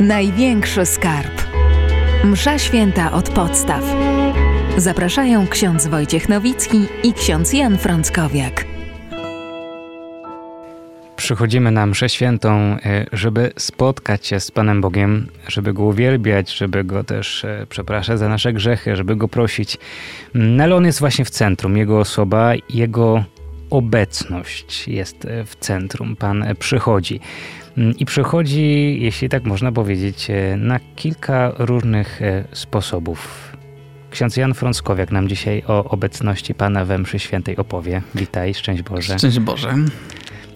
Największy skarb. Msza święta od podstaw. Zapraszają ksiądz Wojciech Nowicki i ksiądz Jan Frąckowiak. Przychodzimy na mszę świętą, e, żeby spotkać się z Panem Bogiem, żeby Go uwielbiać, żeby Go też e, przepraszać za nasze grzechy, żeby Go prosić. No ale On jest właśnie w centrum, Jego osoba, Jego obecność jest e, w centrum. Pan przychodzi. Mm, I przychodzi, jeśli tak można powiedzieć, na kilka różnych sposobów. Ksiądz Jan Frąckowiak nam dzisiaj o obecności Pana we mszy świętej opowie. Witaj, szczęść Boże. Szczęść Boże.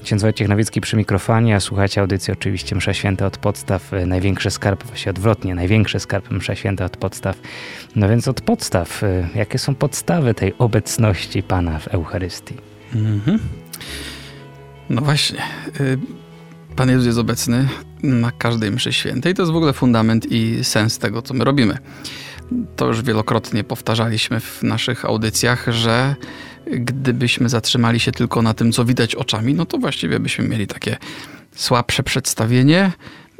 Ksiądz Wojciech Nowicki przy mikrofonie, a słuchacie audycji oczywiście Msza Święta od podstaw, e, największy skarb, właściwie odwrotnie, największy skarb Msza Święta od podstaw. No więc od podstaw, e, jakie są podstawy tej obecności Pana w Eucharystii? Mhm. No właśnie, y, Pan Jezus jest obecny na każdej mszy świętej. To jest w ogóle fundament i sens tego, co my robimy. To już wielokrotnie powtarzaliśmy w naszych audycjach, że gdybyśmy zatrzymali się tylko na tym, co widać oczami, no to właściwie byśmy mieli takie słabsze przedstawienie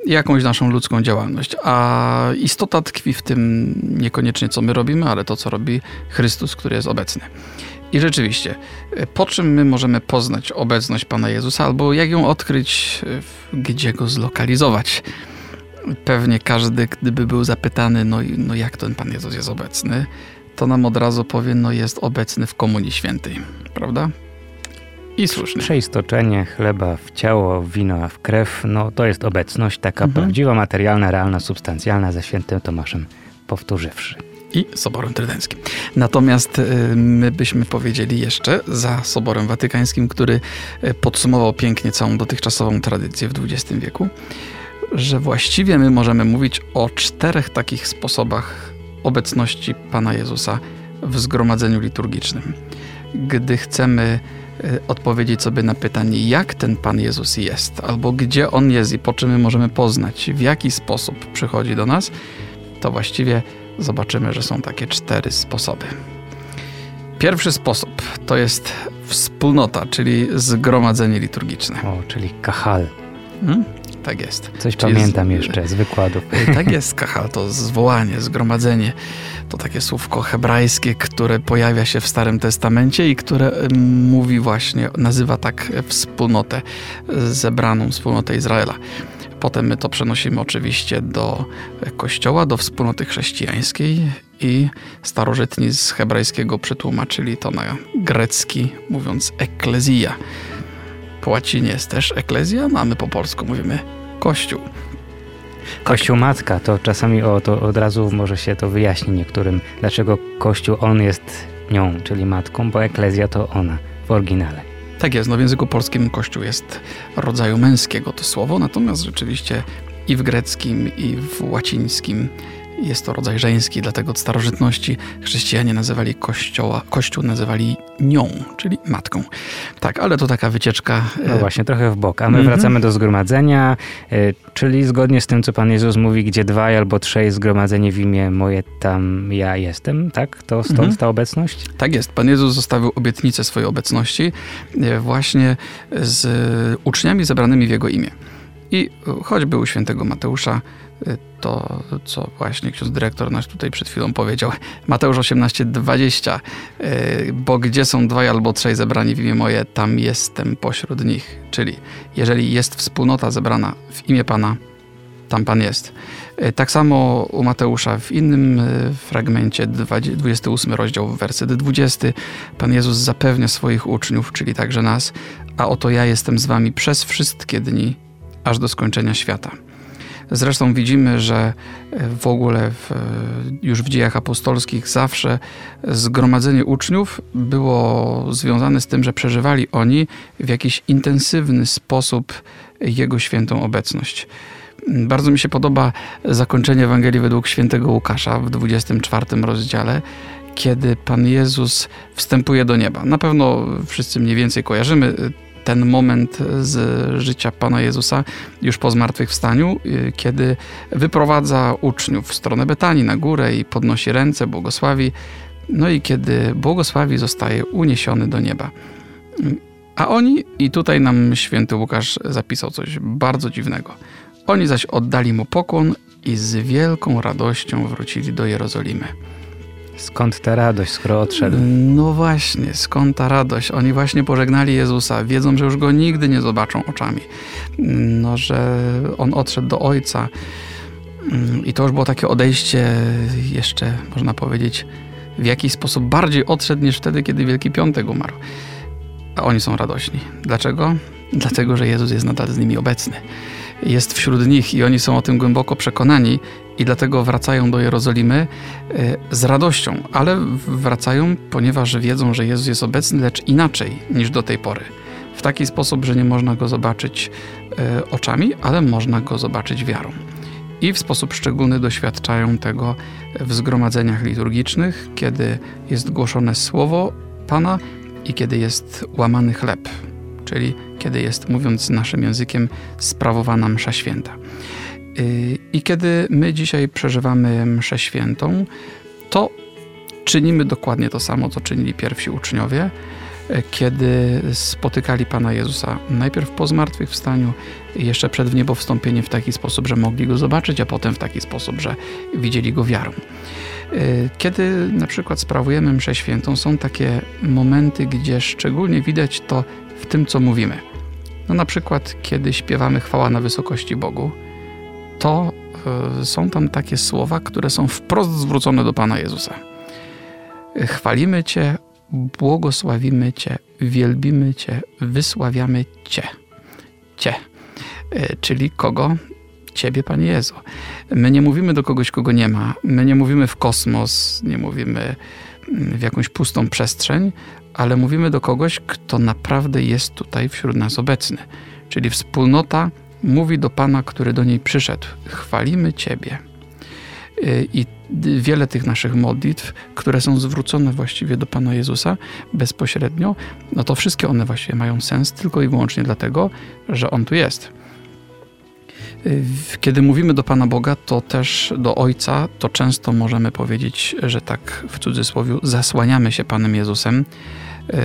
jakąś naszą ludzką działalność. A istota tkwi w tym niekoniecznie, co my robimy, ale to, co robi Chrystus, który jest obecny. I rzeczywiście, po czym my możemy poznać obecność Pana Jezusa, albo jak ją odkryć, gdzie go zlokalizować? Pewnie każdy, gdyby był zapytany, no, no jak ten Pan Jezus jest obecny, to nam od razu powie, no jest obecny w Komunii Świętej, prawda? I słusznie. Przeistoczenie chleba w ciało, wino w krew, no to jest obecność taka mhm. prawdziwa, materialna, realna, substancjalna ze świętym Tomaszem powtórzywszy. I Soborem Trydenckim. Natomiast y, my byśmy powiedzieli jeszcze za Soborem Watykańskim, który y, podsumował pięknie całą dotychczasową tradycję w XX wieku, że właściwie my możemy mówić o czterech takich sposobach obecności Pana Jezusa w zgromadzeniu liturgicznym. Gdy chcemy e, odpowiedzieć sobie na pytanie, jak ten Pan Jezus jest, albo gdzie On jest i po czym my możemy poznać, w jaki sposób przychodzi do nas, to właściwie zobaczymy, że są takie cztery sposoby. Pierwszy sposób to jest wspólnota, czyli zgromadzenie liturgiczne. O, czyli kahal. Hmm? Tak jest. Coś Czyli pamiętam z... jeszcze z wykładów. Tak jest, kahal to zwołanie, zgromadzenie. To takie słówko hebrajskie, które pojawia się w Starym Testamencie i które mówi właśnie, nazywa tak wspólnotę zebraną, wspólnotę Izraela. Potem my to przenosimy oczywiście do kościoła, do wspólnoty chrześcijańskiej i starożytni z hebrajskiego przetłumaczyli to na grecki, mówiąc eklezja. Po łacinie jest też eklezja, no a my po polsku mówimy kościół. Kościół matka, to czasami o, to od razu może się to wyjaśni niektórym, dlaczego kościół on jest nią, czyli matką, bo eklezja to ona w oryginale. Tak jest, no w języku polskim kościół jest rodzaju męskiego to słowo, natomiast rzeczywiście i w greckim, i w łacińskim jest to rodzaj żeński, dlatego od starożytności chrześcijanie nazywali kościoła, kościół nazywali nią, czyli matką. Tak, ale to taka wycieczka. No e, właśnie, trochę w bok. A my mm -hmm. wracamy do zgromadzenia, e, czyli zgodnie z tym, co Pan Jezus mówi, gdzie dwaj albo trzej zgromadzenie w imię moje, tam ja jestem, tak? To stąd mm -hmm. ta obecność? Tak jest. Pan Jezus zostawił obietnicę swojej obecności e, właśnie z uczniami zebranymi w Jego imię. I choćby u świętego Mateusza to, co właśnie ksiądz dyrektor nasz tutaj przed chwilą powiedział. Mateusz 18:20, y, bo gdzie są dwaj albo trzej zebrani w imię moje, tam jestem pośród nich. Czyli jeżeli jest wspólnota zebrana w imię Pana, tam Pan jest. Y, tak samo u Mateusza w innym y, fragmencie, 28 rozdział, werset 20, Pan Jezus zapewnia swoich uczniów, czyli także nas, a oto ja jestem z wami przez wszystkie dni, aż do skończenia świata. Zresztą widzimy, że e, w ogóle w, e, już w dziejach apostolskich zawsze zgromadzenie uczniów było związane z tym, że przeżywali oni w jakiś intensywny sposób Jego świętą obecność. Bardzo mi się podoba zakończenie Ewangelii według świętego Łukasza w 24 rozdziale, kiedy Pan Jezus wstępuje do nieba. Na pewno wszyscy mniej więcej kojarzymy ten moment z życia Pana Jezusa już po zmartwychwstaniu, y, kiedy wyprowadza uczniów w stronę Betanii na górę i podnosi ręce, błogosławi. No i kiedy błogosławi, zostaje uniesiony do nieba. A oni, i tutaj nam święty Łukasz zapisał coś bardzo dziwnego. Oni zaś oddali mu pokłon i z wielką radością wrócili do Jerozolimy. Skąd ta radość, skoro odszedł? No właśnie, skąd ta radość? Oni właśnie pożegnali Jezusa, wiedzą, że już go nigdy nie zobaczą oczami. No, że on odszedł do Ojca. I to już było takie odejście, jeszcze można powiedzieć, w jakiś sposób bardziej odszedł niż wtedy, kiedy Wielki Piątek umarł. A oni są radośni. Dlaczego? Dlatego, że Jezus jest nadal z nimi obecny. Jest wśród nich i oni są o tym głęboko przekonani i dlatego wracają do Jerozolimy e, z radością, ale wracają, ponieważ wiedzą, że Jezus jest obecny, lecz inaczej niż do tej pory. W taki sposób, że nie można go zobaczyć e, oczami, ale można go zobaczyć wiarą. I w sposób szczególny doświadczają tego w zgromadzeniach liturgicznych, kiedy jest głoszone słowo Pana i kiedy jest łamany chleb, czyli kiedy jest, mówiąc naszym językiem, sprawowana msza święta. I kiedy my dzisiaj przeżywamy mszę świętą, to czynimy dokładnie to samo, co czynili pierwsi uczniowie, kiedy spotykali Pana Jezusa najpierw po zmartwychwstaniu, jeszcze przed wniebowstąpieniem w taki sposób, że mogli Go zobaczyć, a potem w taki sposób, że widzieli Go wiarą. Kiedy na przykład sprawujemy mszę świętą, są takie momenty, gdzie szczególnie widać to w tym, co mówimy. No na przykład, kiedy śpiewamy chwała na wysokości Bogu, to y, są tam takie słowa, które są wprost zwrócone do Pana Jezusa. Chwalimy Cię, błogosławimy Cię, wielbimy Cię, wysławiamy Cię. Cię. Y, czyli kogo? Ciebie, Panie Jezu. My nie mówimy do kogoś, kogo nie ma. My nie mówimy w kosmos, nie mówimy mm, w jakąś pustą przestrzeń, ale mówimy do kogoś, kto naprawdę jest tutaj wśród nas obecny. Czyli wspólnota mówi do Pana, który do niej przyszedł: Chwalimy Ciebie. Y, I wiele tych naszych modlitw, które są zwrócone właściwie do Pana Jezusa bezpośrednio, no to wszystkie one właściwie mają sens tylko i wyłącznie dlatego, że On tu jest. Y, kiedy mówimy do Pana Boga, to też do Ojca, to często możemy powiedzieć, że tak w cudzysłowie zasłaniamy się Panem Jezusem,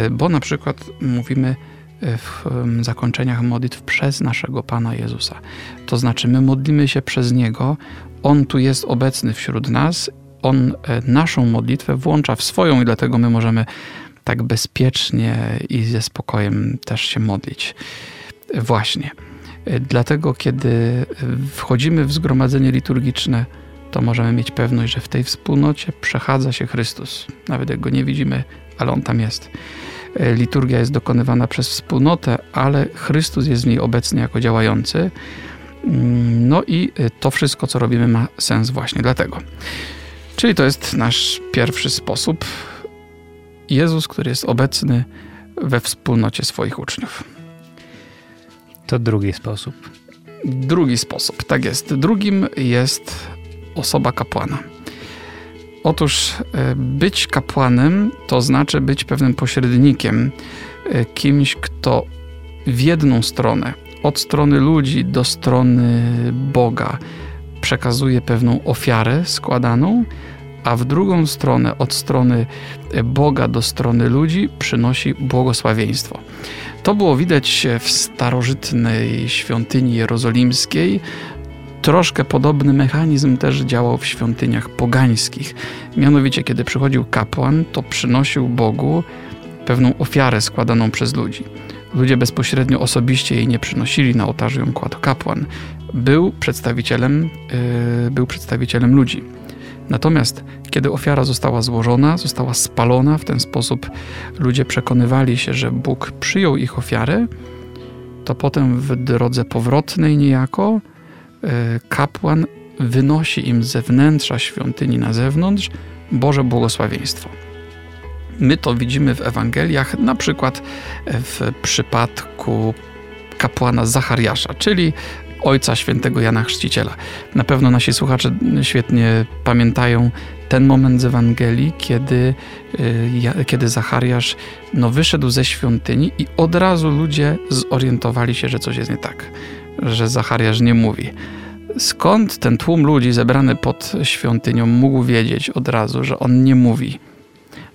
y, bo na przykład mówimy w zakończeniach modlitw przez naszego Pana Jezusa. To znaczy, my modlimy się przez Niego, On tu jest obecny wśród nas, On e, naszą modlitwę włącza w swoją i dlatego my możemy tak bezpiecznie i ze spokojem też się modlić. Właśnie. E, dlatego, kiedy wchodzimy w zgromadzenie liturgiczne, to możemy mieć pewność, że w tej wspólnocie przechadza się Chrystus. Nawet jak go nie widzimy, ale on tam jest. E, liturgia jest dokonywana przez wspólnotę, ale Chrystus jest w niej obecny jako działający. Mm, no i e, to wszystko, co robimy, ma sens właśnie dlatego. Czyli to jest nasz pierwszy sposób. Jezus, który jest obecny we wspólnocie swoich uczniów. To drugi sposób. Drugi sposób, tak jest. Drugim jest osoba kapłana. Otóż e, być kapłanem to znaczy być pewnym pośrednikiem, e, kimś, kto w jedną stronę, od strony ludzi do strony Boga, przekazuje pewną ofiarę składaną, a w drugą stronę, od strony Boga do strony ludzi, przynosi błogosławieństwo. To było widać w starożytnej świątyni jerozolimskiej, Troszkę podobny mechanizm też działał w świątyniach pogańskich. Mianowicie, kiedy przychodził kapłan, to przynosił Bogu pewną ofiarę składaną przez ludzi. Ludzie bezpośrednio osobiście jej nie przynosili, na ołtarzu ją kładł kapłan. Był przedstawicielem, yy, był przedstawicielem ludzi. Natomiast kiedy ofiara została złożona, została spalona, w ten sposób ludzie przekonywali się, że Bóg przyjął ich ofiarę, to potem w drodze powrotnej niejako kapłan wynosi im ze wnętrza świątyni na zewnątrz Boże błogosławieństwo. My to widzimy w Ewangeliach, na przykład w przypadku kapłana Zachariasza, czyli ojca świętego Jana Chrzciciela. Na pewno nasi słuchacze świetnie pamiętają ten moment z Ewangelii, kiedy, e, kiedy Zachariasz no, wyszedł ze świątyni i od razu ludzie zorientowali się, że coś jest nie tak że Zachariasz nie mówi. Skąd ten tłum ludzi zebrany pod świątynią mógł wiedzieć od razu, że on nie mówi?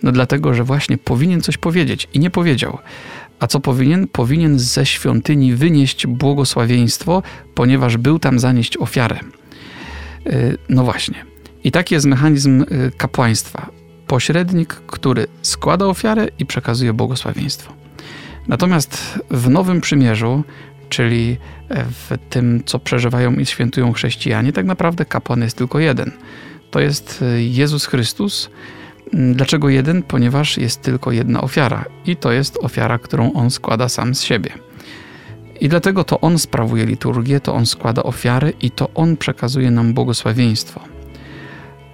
No dlatego, że właśnie powinien coś powiedzieć i nie powiedział. A co powinien? Powinien ze świątyni wynieść błogosławieństwo, ponieważ był tam zanieść ofiarę. Y, no właśnie. I taki jest mechanizm y, kapłaństwa. Pośrednik, który składa ofiarę i przekazuje błogosławieństwo. Natomiast w Nowym Przymierzu, czyli w tym, co przeżywają i świętują chrześcijanie, tak naprawdę kapłan jest tylko jeden. To jest y, Jezus Chrystus. Mm, dlaczego jeden? Ponieważ jest tylko jedna ofiara i to jest ofiara, którą on składa sam z siebie. I dlatego to on sprawuje liturgię, to on składa ofiary i to on przekazuje nam błogosławieństwo.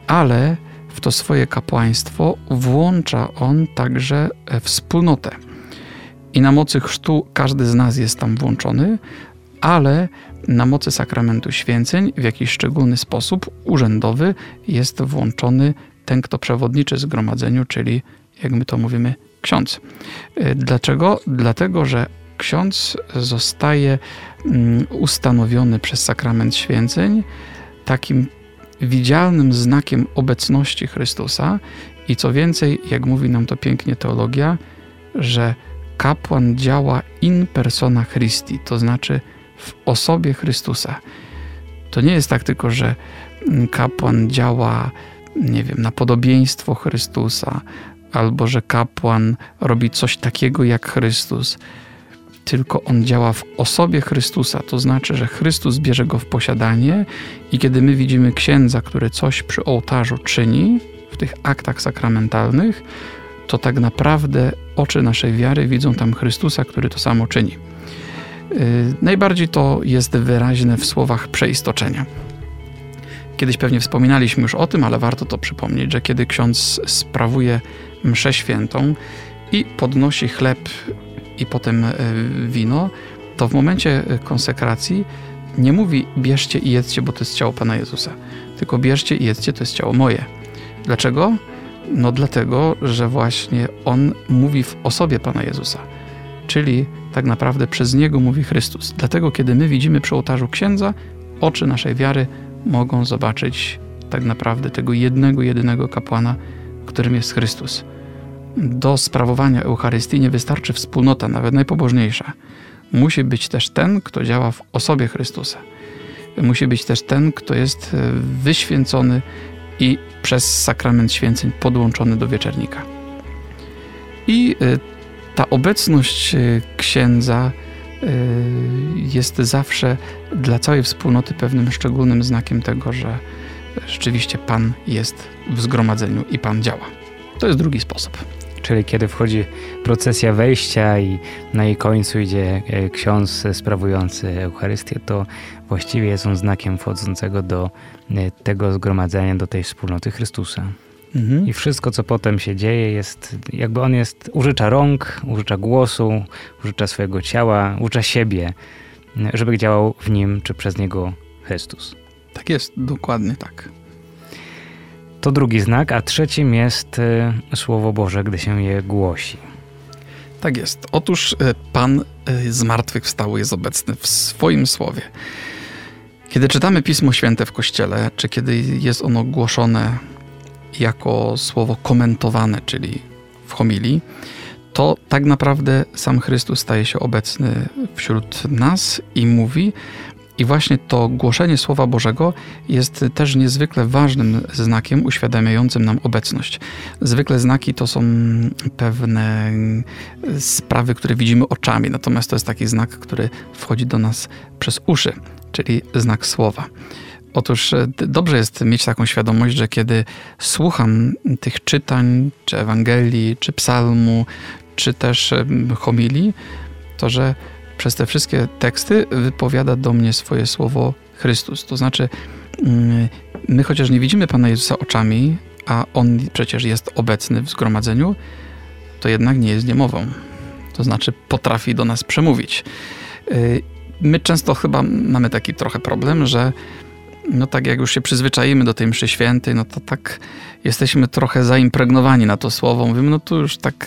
Ale w to swoje kapłaństwo włącza on także e, wspólnotę. I na mocy chrztu każdy z nas jest tam włączony, ale na mocy sakramentu święceń w jakiś szczególny sposób urzędowy jest włączony ten, kto przewodniczy zgromadzeniu, czyli jak my to mówimy, ksiądz. E, dlaczego? Dlatego, że ksiądz zostaje mm, ustanowiony przez sakrament święceń takim widzialnym znakiem obecności Chrystusa i co więcej, jak mówi nam to pięknie teologia, że kapłan działa in persona Christi, to znaczy w osobie Chrystusa. To nie jest tak tylko, że kapłan działa, nie wiem, na podobieństwo Chrystusa, albo że kapłan robi coś takiego jak Chrystus, tylko on działa w osobie Chrystusa. To znaczy, że Chrystus bierze go w posiadanie i kiedy my widzimy księdza, który coś przy ołtarzu czyni w tych aktach sakramentalnych, to tak naprawdę oczy naszej wiary widzą tam Chrystusa, który to samo czyni. Yy, najbardziej to jest wyraźne w słowach przeistoczenia. Kiedyś pewnie wspominaliśmy już o tym, ale warto to przypomnieć, że kiedy ksiądz sprawuje mszę świętą i podnosi chleb i potem e, wino, to w momencie e, konsekracji nie mówi bierzcie i jedzcie, bo to jest ciało Pana Jezusa, tylko bierzcie i jedzcie, to jest ciało moje. Dlaczego? No dlatego, że właśnie On mówi w osobie Pana Jezusa, czyli tak naprawdę przez Niego mówi Chrystus. Dlatego, kiedy my widzimy przy ołtarzu księdza, oczy naszej wiary mogą zobaczyć tak naprawdę tego jednego, jedynego kapłana, którym jest Chrystus do sprawowania Eucharystii nie wystarczy wspólnota, nawet najpobożniejsza. Musi być też ten, kto działa w osobie Chrystusa. Musi być też ten, kto jest e, wyświęcony i przez sakrament święceń podłączony do wieczernika. I e, ta obecność e, księdza jest zawsze dla całej wspólnoty pewnym szczególnym znakiem tego, że rzeczywiście Pan jest w zgromadzeniu i Pan działa. To jest drugi sposób czyli kiedy wchodzi procesja wejścia i na jej końcu idzie e, ksiądz sprawujący Eucharystię, to właściwie jest on znakiem wchodzącego do e, tego zgromadzenia, do tej wspólnoty Chrystusa. Mhm. I wszystko, co potem się dzieje, jest jakby on jest, użycza rąk, użycza głosu, użycza swojego ciała, użycza siebie, żeby działał w nim czy przez niego Chrystus. Tak jest, dokładnie tak. To drugi znak, a trzecim jest e, Słowo Boże, gdy się je głosi. Tak jest. Otóż e, Pan zmartwychwstały jest obecny w swoim słowie. Kiedy czytamy Pismo Święte w Kościele, czy kiedy jest ono głoszone jako słowo komentowane, czyli w homilii, to tak naprawdę sam Chrystus staje się obecny wśród nas i mówi, i właśnie to głoszenie Słowa Bożego jest też niezwykle ważnym znakiem uświadamiającym nam obecność. Zwykle znaki to są pewne sprawy, które widzimy oczami, natomiast to jest taki znak, który wchodzi do nas przez uszy, czyli znak Słowa. Otóż e, dobrze jest mieć taką świadomość, że kiedy słucham tych czytań, czy Ewangelii, czy Psalmu, czy też homilii, to że przez te wszystkie teksty wypowiada do mnie swoje słowo Chrystus. To znaczy, mm, my chociaż nie widzimy Pana Jezusa oczami, a On przecież jest obecny w zgromadzeniu, to jednak nie jest niemową. To znaczy, potrafi do nas przemówić. Y, my często chyba mamy taki trochę problem, że no tak jak już się przyzwyczaimy do tej mszy świętej, no to tak jesteśmy trochę zaimpregnowani na to słowo. Mówimy, no to już tak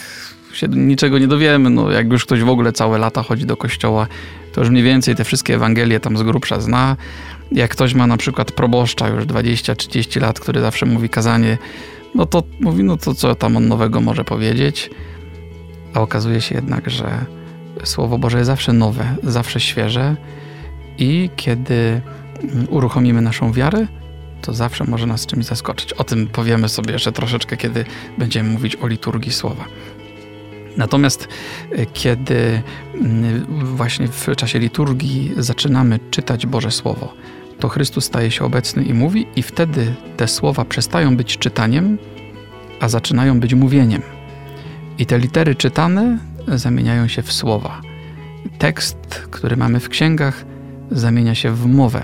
się niczego nie dowiemy. No, jak już ktoś w ogóle całe lata chodzi do kościoła, to już mniej więcej te wszystkie Ewangelie tam z grubsza zna. Jak ktoś ma na przykład proboszcza już 20-30 lat, który zawsze mówi kazanie, no to mówi, no to co tam on nowego może powiedzieć? A okazuje się jednak, że Słowo Boże jest zawsze nowe, zawsze świeże i kiedy mm, uruchomimy naszą wiarę, to zawsze może nas czymś zaskoczyć. O tym powiemy sobie jeszcze troszeczkę, kiedy będziemy mówić o liturgii słowa. Natomiast e, kiedy mm, właśnie w czasie liturgii zaczynamy czytać Boże Słowo, to Chrystus staje się obecny i mówi, i wtedy te słowa przestają być czytaniem, a zaczynają być mówieniem. I te litery czytane zamieniają się w słowa. Tekst, który mamy w księgach, zamienia się w mowę.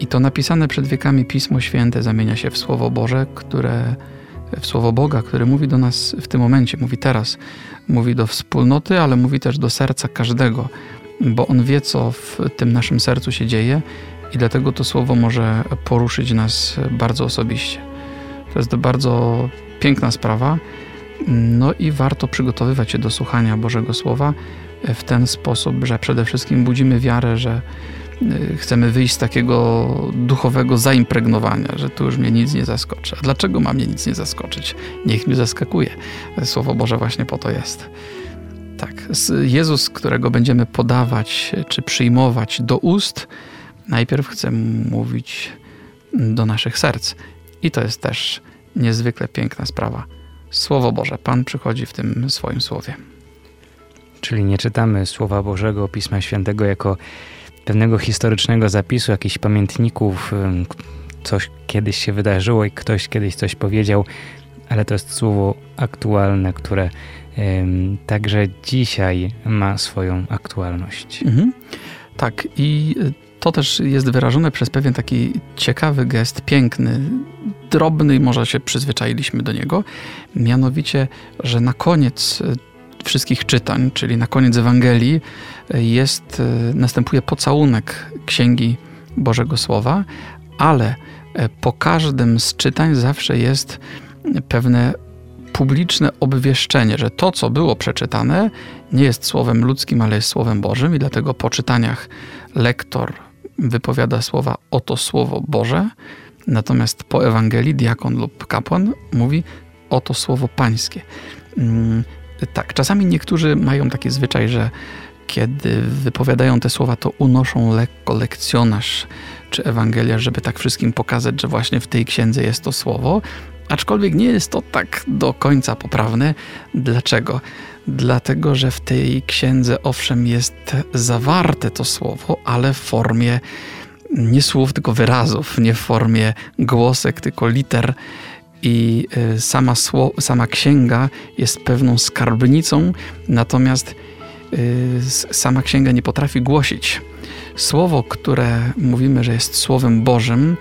I to napisane przed wiekami Pismo Święte zamienia się w Słowo Boże, które w Słowo Boga, który mówi do nas w tym momencie, mówi teraz, mówi do wspólnoty, ale mówi też do serca każdego, bo On wie, co w tym naszym sercu się dzieje i dlatego to Słowo może poruszyć nas bardzo osobiście. To jest bardzo piękna sprawa. No i warto przygotowywać się do słuchania Bożego Słowa w ten sposób, że przede wszystkim budzimy wiarę, że chcemy wyjść z takiego duchowego zaimpregnowania, że tu już mnie nic nie zaskoczy. A dlaczego ma mnie nic nie zaskoczyć? Niech mnie zaskakuje. Słowo Boże właśnie po to jest. Tak, Jezus, którego będziemy podawać czy przyjmować do ust, najpierw chce mówić do naszych serc. I to jest też niezwykle piękna sprawa. Słowo Boże, Pan przychodzi w tym swoim słowie. Czyli nie czytamy Słowa Bożego, Pisma Świętego jako pewnego historycznego zapisu, jakichś pamiętników, coś kiedyś się wydarzyło i ktoś kiedyś coś powiedział, ale to jest słowo aktualne, które także dzisiaj ma swoją aktualność. Mhm. Tak, i to też jest wyrażone przez pewien taki ciekawy gest, piękny, drobny może się przyzwyczailiśmy do niego. Mianowicie, że na koniec e, wszystkich czytań, czyli na koniec Ewangelii, e, jest, e, następuje pocałunek Księgi Bożego Słowa, ale po każdym z czytań zawsze jest pewne publiczne obwieszczenie, że to, co było przeczytane, nie jest słowem ludzkim, ale jest słowem Bożym, i dlatego po czytaniach lektor wypowiada słowa oto słowo Boże, natomiast po Ewangelii diakon lub kapłan mówi oto słowo pańskie. Tak, czasami niektórzy mają taki zwyczaj, że kiedy wypowiadają te słowa, to unoszą lekko lekcjonarz czy Ewangelia, żeby tak wszystkim pokazać, że właśnie w tej księdze jest to słowo. Aczkolwiek nie jest to tak do końca poprawne. Dlaczego? dlatego że w tej księdze owszem jest zawarte to słowo, ale w formie nie słów, tylko wyrazów, nie w formie głosek, tylko liter. I y, sama, sama księga jest pewną skarbnicą, natomiast y, sama księga nie potrafi głosić. Słowo, które mówimy, że jest Słowem Bożym,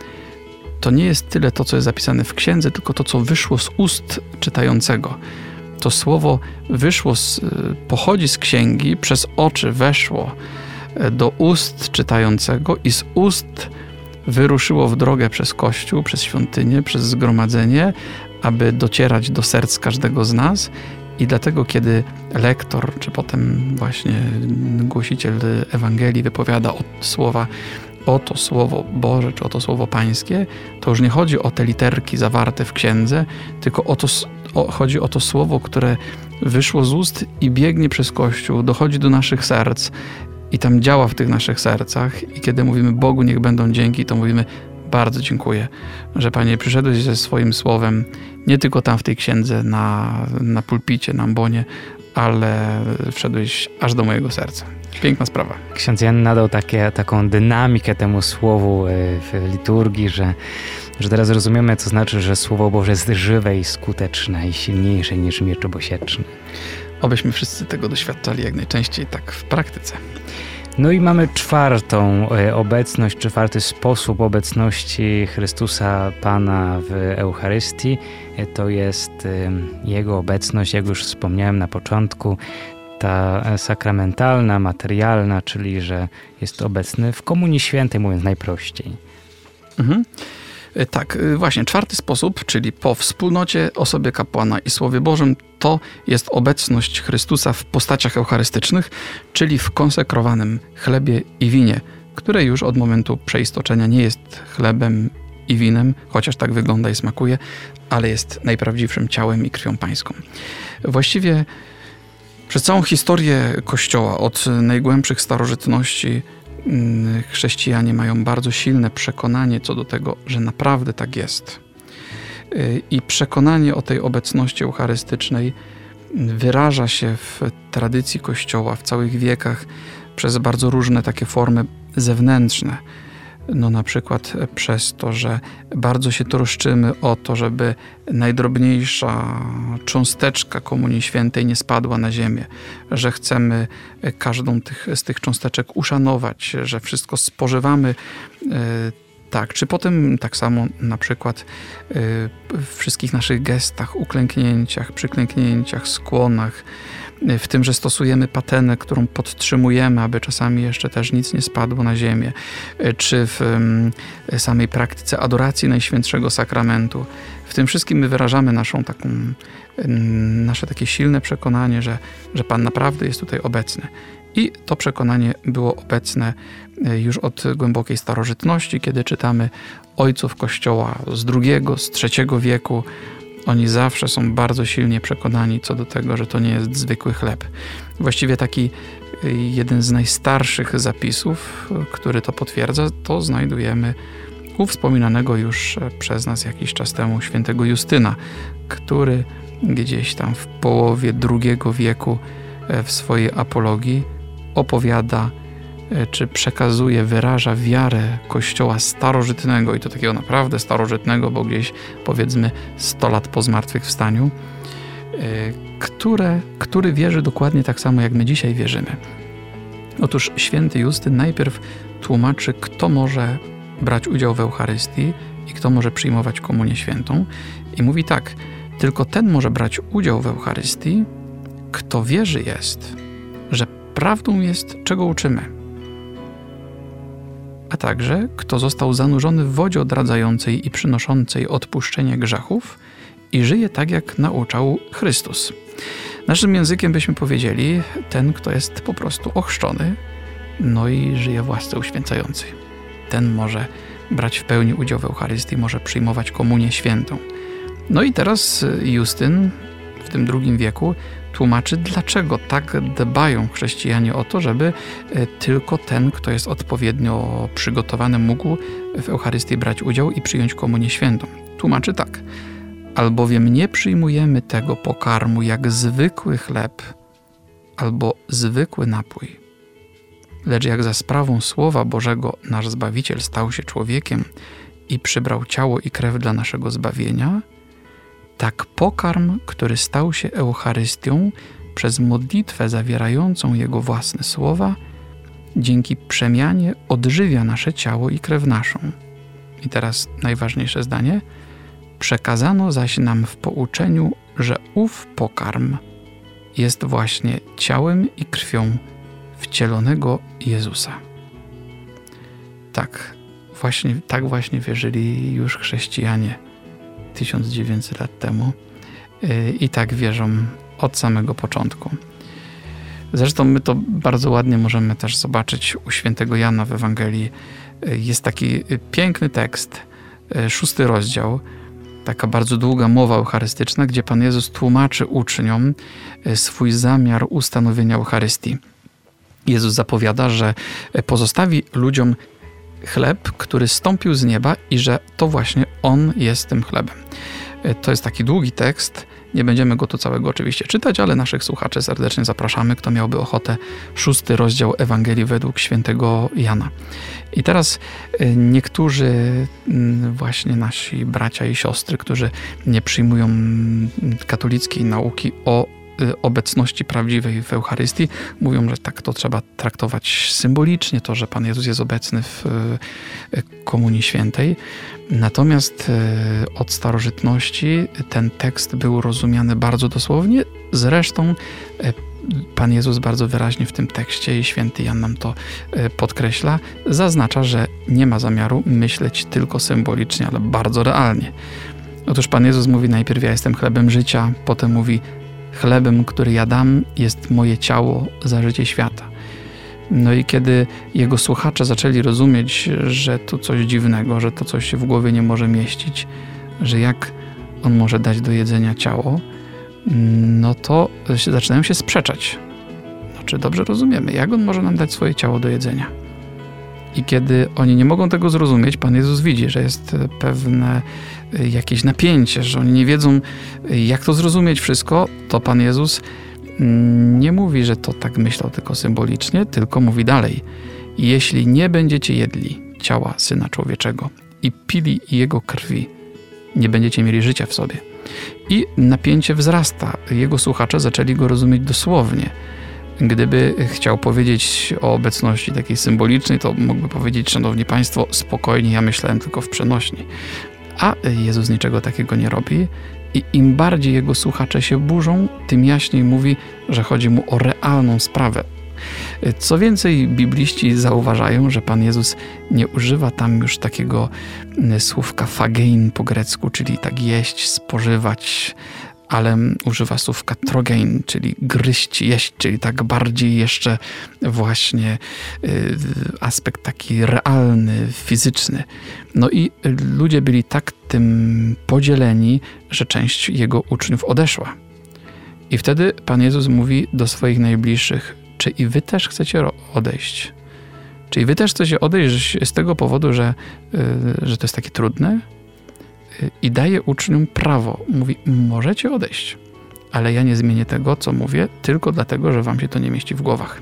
to nie jest tyle to, co jest zapisane w księdze, tylko to, co wyszło z ust czytającego to słowo wyszło, z, pochodzi z księgi, przez oczy weszło e, do ust czytającego i z ust wyruszyło w drogę przez kościół, przez świątynię, przez zgromadzenie, aby docierać do serc każdego z nas. I dlatego, kiedy lektor, czy potem właśnie głosiciel Ewangelii wypowiada od słowa oto słowo Boże, czy oto słowo Pańskie, to już nie chodzi o te literki zawarte w księdze, tylko o to, o, chodzi o to słowo, które wyszło z ust i biegnie przez Kościół, dochodzi do naszych serc i tam działa w tych naszych sercach. I kiedy mówimy Bogu, niech będą dzięki, to mówimy bardzo dziękuję, że Panie przyszedłeś ze swoim słowem, nie tylko tam w tej księdze, na, na pulpicie, na ambonie, ale wszedłeś aż do mojego serca. Piękna sprawa. Ksiądz Jan nadał takie, taką dynamikę temu słowu e, w liturgii, że, że teraz rozumiemy, co znaczy, że Słowo Boże jest żywe i skuteczne i silniejsze niż miecz obosieczny. Obyśmy wszyscy tego doświadczali jak najczęściej tak w praktyce. No i mamy czwartą e, obecność, czwarty sposób obecności Chrystusa Pana w Eucharystii. E, to jest Jego obecność, jak już wspomniałem na początku, ta sakramentalna, materialna, czyli że jest obecny w Komunii Świętej, mówiąc najprościej. Mhm. E, tak, e, właśnie czwarty sposób, czyli po wspólnocie, osobie kapłana i Słowie Bożym, to jest obecność Chrystusa w postaciach eucharystycznych, czyli w konsekrowanym chlebie i winie, które już od momentu przeistoczenia nie jest chlebem i winem, chociaż tak wygląda i smakuje, ale jest najprawdziwszym ciałem i krwią pańską. Właściwie Przez całą historię Kościoła, od najgłębszych starożytności, chrześcijanie mają bardzo silne przekonanie co do tego, że naprawdę tak jest. Y, I przekonanie o tej obecności eucharystycznej wyraża się w tradycji Kościoła w całych wiekach przez bardzo różne takie formy zewnętrzne no na przykład przez to, że bardzo się troszczymy o to, żeby najdrobniejsza cząsteczka Komunii Świętej nie spadła na ziemię, że chcemy każdą tych, z tych cząsteczek uszanować, że wszystko spożywamy e, tak, czy potem tak samo na przykład e, w wszystkich naszych gestach, uklęknięciach, przyklęknięciach, skłonach, w tym, że stosujemy patenę, którą podtrzymujemy, aby czasami jeszcze też nic nie spadło na ziemię, czy w samej praktyce adoracji Najświętszego Sakramentu. W tym wszystkim my wyrażamy naszą taką, nasze takie silne przekonanie, że, że Pan naprawdę jest tutaj obecny. I to przekonanie było obecne e, już od głębokiej starożytności, kiedy czytamy ojców Kościoła z II, z III wieku, oni zawsze są bardzo silnie przekonani co do tego, że to nie jest zwykły chleb. Właściwie taki y, jeden z najstarszych zapisów, który to potwierdza, to znajdujemy u wspominanego już e, przez nas jakiś czas temu świętego Justyna, który gdzieś tam w połowie II wieku e, w swojej apologii opowiada czy przekazuje, wyraża wiarę Kościoła starożytnego i to takiego naprawdę starożytnego, bo gdzieś powiedzmy 100 lat po zmartwychwstaniu, e, które, który wierzy dokładnie tak samo jak my dzisiaj wierzymy. Otóż święty Justyn najpierw tłumaczy, kto może brać udział w Eucharystii i kto może przyjmować komunię świętą i mówi tak, tylko ten może brać udział w Eucharystii, kto wierzy jest, że prawdą jest, czego uczymy a także kto został zanurzony w wodzie odradzającej i przynoszącej odpuszczenie grzechów i żyje tak, jak nauczał Chrystus. Naszym językiem byśmy powiedzieli ten, kto jest po prostu ochrzczony, no i żyje w łasce uświęcającej. Ten może brać w pełni udział w Eucharystii, może przyjmować komunię świętą. No i teraz Justyn w tym drugim wieku tłumaczy, dlaczego tak dbają chrześcijanie o to, żeby e, tylko ten, kto jest odpowiednio przygotowany, mógł w Eucharystii brać udział i przyjąć komunię świętą. Tłumaczy tak. Albowiem nie przyjmujemy tego pokarmu jak zwykły chleb albo zwykły napój. Lecz jak za sprawą Słowa Bożego nasz Zbawiciel stał się człowiekiem i przybrał ciało i krew dla naszego zbawienia – tak pokarm, który stał się Eucharystią przez modlitwę zawierającą Jego własne słowa, dzięki przemianie odżywia nasze ciało i krew naszą. I teraz najważniejsze zdanie. Przekazano zaś nam w pouczeniu, że ów pokarm jest właśnie ciałem i krwią wcielonego Jezusa. Tak, właśnie, tak właśnie wierzyli już chrześcijanie 1900 lat temu y, i tak wierzą od samego początku. Zresztą my to bardzo ładnie możemy też zobaczyć u świętego Jana w Ewangelii. Y, jest taki piękny tekst, y, szósty rozdział, taka bardzo długa mowa eucharystyczna, gdzie Pan Jezus tłumaczy uczniom swój zamiar ustanowienia Eucharystii. Jezus zapowiada, że pozostawi ludziom chleb, który stąpił z nieba i że to właśnie On jest tym chlebem. E, to jest taki długi tekst. Nie będziemy go tu całego oczywiście czytać, ale naszych słuchaczy serdecznie zapraszamy, kto miałby ochotę, szósty rozdział Ewangelii według świętego Jana. I teraz e, niektórzy mm, właśnie nasi bracia i siostry, którzy nie przyjmują mm, katolickiej nauki o obecności prawdziwej w Eucharystii. Mówią, że tak to trzeba traktować symbolicznie, to, że Pan Jezus jest obecny w y, Komunii Świętej. Natomiast y, od starożytności ten tekst był rozumiany bardzo dosłownie. Zresztą Pan Jezus bardzo wyraźnie w tym tekście i święty Jan nam to podkreśla, zaznacza, że nie ma zamiaru myśleć tylko symbolicznie, ale bardzo realnie. Otóż Pan Jezus mówi najpierw ja jestem chlebem życia, potem mówi Chlebem, który ja dam, jest moje ciało za życie świata. No i kiedy jego słuchacze zaczęli rozumieć, że to coś dziwnego, że to coś się w głowie nie może mieścić, że jak on może dać do jedzenia ciało, no to zaczynają się sprzeczać. No, czy dobrze rozumiemy, jak on może nam dać swoje ciało do jedzenia? I kiedy oni nie mogą tego zrozumieć, Pan Jezus widzi, że jest pewne jakieś napięcie, że oni nie wiedzą, jak to zrozumieć wszystko, to Pan Jezus mm, nie mówi, że to tak myślał tylko symbolicznie, tylko mówi dalej. Jeśli nie będziecie jedli ciała Syna Człowieczego i pili Jego krwi, nie będziecie mieli życia w sobie. I napięcie wzrasta. Jego słuchacze zaczęli go rozumieć dosłownie. Gdyby chciał powiedzieć o obecności takiej symbolicznej, to mógłby powiedzieć, szanowni państwo, spokojnie, ja myślałem tylko w przenośni. A Jezus niczego takiego nie robi i im bardziej jego słuchacze się burzą, tym jaśniej mówi, że chodzi mu o realną sprawę. Co więcej, bibliści zauważają, że Pan Jezus nie używa tam już takiego słówka fagein po grecku, czyli tak jeść, spożywać, ale używa słówka trogein, czyli gryźć, jeść, czyli tak bardziej jeszcze właśnie y, aspekt taki realny, fizyczny. No i ludzie byli tak tym podzieleni, że część jego uczniów odeszła. I wtedy Pan Jezus mówi do swoich najbliższych: Czy i wy też chcecie odejść? Czy i wy też chcecie odejść z tego powodu, że, y, że to jest takie trudne? I daje uczniom prawo. Mówi, możecie odejść, ale ja nie zmienię tego, co mówię, tylko dlatego, że wam się to nie mieści w głowach.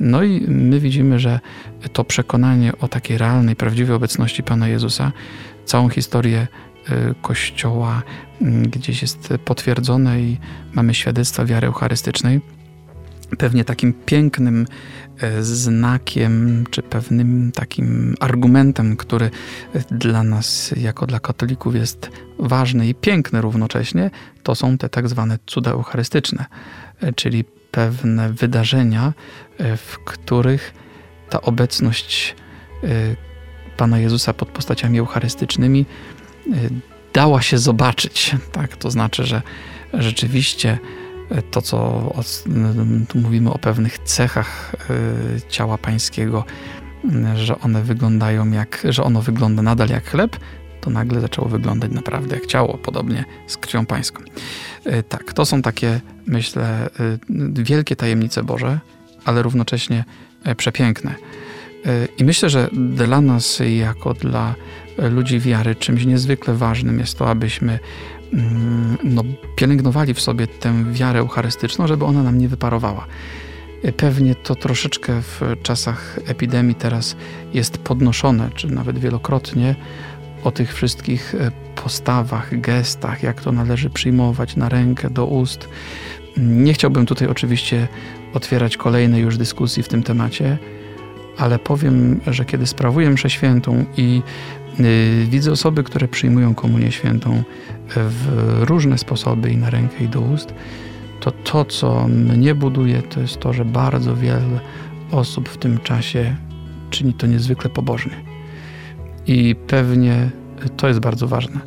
No i my widzimy, że to przekonanie o takiej realnej, prawdziwej obecności Pana Jezusa, całą historię y, Kościoła gdzieś jest potwierdzone i mamy świadectwa wiary eucharystycznej. Pewnie takim pięknym E, znakiem, czy pewnym takim argumentem, który dla nas, jako dla katolików, jest ważny i piękny równocześnie, to są te tak zwane cuda eucharystyczne, e, czyli pewne wydarzenia, e, w których ta obecność Pana Jezusa pod postaciami eucharystycznymi dała się zobaczyć. Tak? To znaczy, że rzeczywiście to, co tu mówimy o pewnych cechach y, ciała pańskiego, że one wyglądają jak, że ono wygląda nadal jak chleb, to nagle zaczęło wyglądać naprawdę jak ciało, podobnie z krwią pańską. Y, tak, to są takie, myślę, y, wielkie tajemnice Boże, ale równocześnie przepiękne. I myślę, że dla nas, jako dla ludzi wiary, czymś niezwykle ważnym jest to, abyśmy no, pielęgnowali w sobie tę wiarę eucharystyczną, żeby ona nam nie wyparowała. Pewnie to troszeczkę w czasach epidemii teraz jest podnoszone, czy nawet wielokrotnie, o tych wszystkich e, postawach, gestach, jak to należy przyjmować na rękę, do ust. Nie chciałbym tutaj oczywiście otwierać kolejnej już dyskusji w tym temacie, ale powiem, że kiedy sprawuję mszę świętą i widzę osoby, które przyjmują komunię świętą w różne sposoby i na rękę i do ust. To to, co mnie buduje, to jest to, że bardzo wiele osób w tym czasie czyni to niezwykle pobożnie. I pewnie to jest bardzo ważne,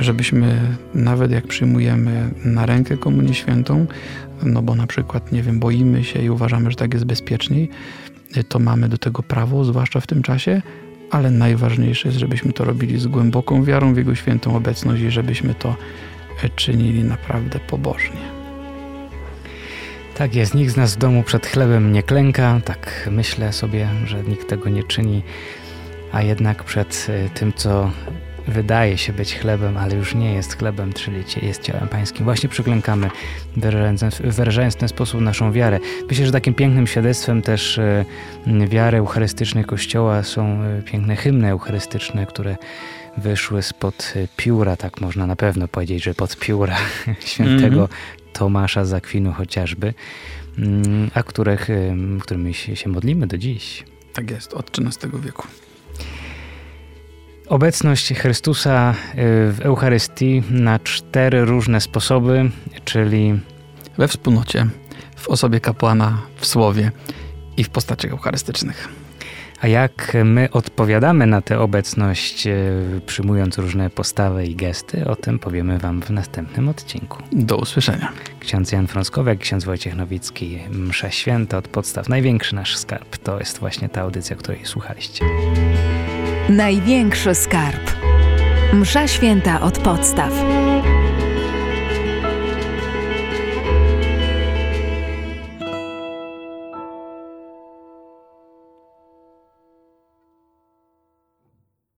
żebyśmy nawet jak przyjmujemy na rękę komunię świętą, no bo na przykład, nie wiem, boimy się i uważamy, że tak jest bezpieczniej, to mamy do tego prawo, zwłaszcza w tym czasie, ale najważniejsze jest, żebyśmy to robili z głęboką wiarą w Jego świętą obecność i żebyśmy to e, czynili naprawdę pobożnie. Tak jest, nikt z nas w domu przed chlebem nie klęka, tak myślę sobie, że nikt tego nie czyni, a jednak przed e, tym, co wydaje się być chlebem, ale już nie jest chlebem, czyli jest ciałem pańskim. Właśnie przyklękamy, wyrażając, wyrażając w ten sposób naszą wiarę. Myślę, że takim pięknym świadectwem też e, wiary eucharystycznej Kościoła są e, piękne hymny eucharystyczne, które wyszły spod e, pióra, tak można na pewno powiedzieć, że pod pióra świętego mm -hmm. Tomasza z Akwinu chociażby, mm, a których, którymi się modlimy do dziś. Tak jest, od XIII wieku. Obecność Chrystusa y, w Eucharystii na cztery różne sposoby, czyli we wspólnocie, w osobie kapłana, w słowie i w postaciach eucharystycznych. A jak my odpowiadamy na tę obecność, y, przyjmując różne postawy i gesty, o tym powiemy Wam w następnym odcinku. Do usłyszenia. Ksiądz Jan Frąskowiak, ksiądz Wojciech Nowicki, Msza Święta od podstaw. Największy nasz skarb to jest właśnie ta audycja, której słuchaliście. Największy skarb. Msza święta od podstaw.